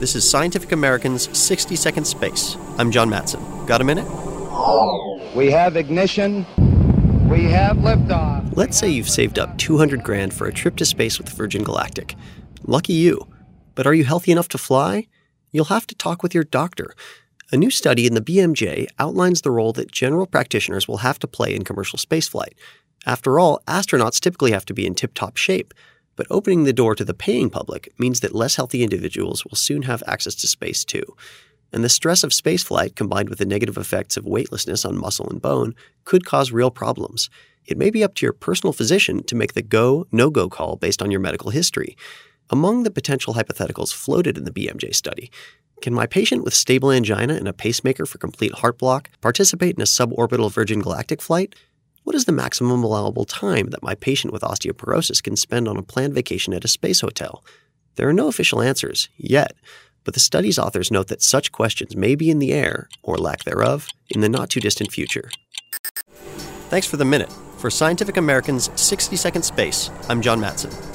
This is Scientific American's 60 Second Space. I'm John Matson. Got a minute? We have ignition. We have liftoff. Let's say you've saved up 200 grand for a trip to space with Virgin Galactic. Lucky you. But are you healthy enough to fly? You'll have to talk with your doctor. A new study in the BMJ outlines the role that general practitioners will have to play in commercial spaceflight. After all, astronauts typically have to be in tip top shape, but opening the door to the paying public means that less healthy individuals will soon have access to space too. And the stress of spaceflight combined with the negative effects of weightlessness on muscle and bone could cause real problems. It may be up to your personal physician to make the go, no go call based on your medical history. Among the potential hypotheticals floated in the BMJ study, can my patient with stable angina and a pacemaker for complete heart block participate in a suborbital Virgin Galactic flight? What is the maximum allowable time that my patient with osteoporosis can spend on a planned vacation at a space hotel? There are no official answers yet, but the study's authors note that such questions may be in the air, or lack thereof, in the not too distant future. Thanks for the minute. For Scientific American's 60 Second Space, I'm John Matson.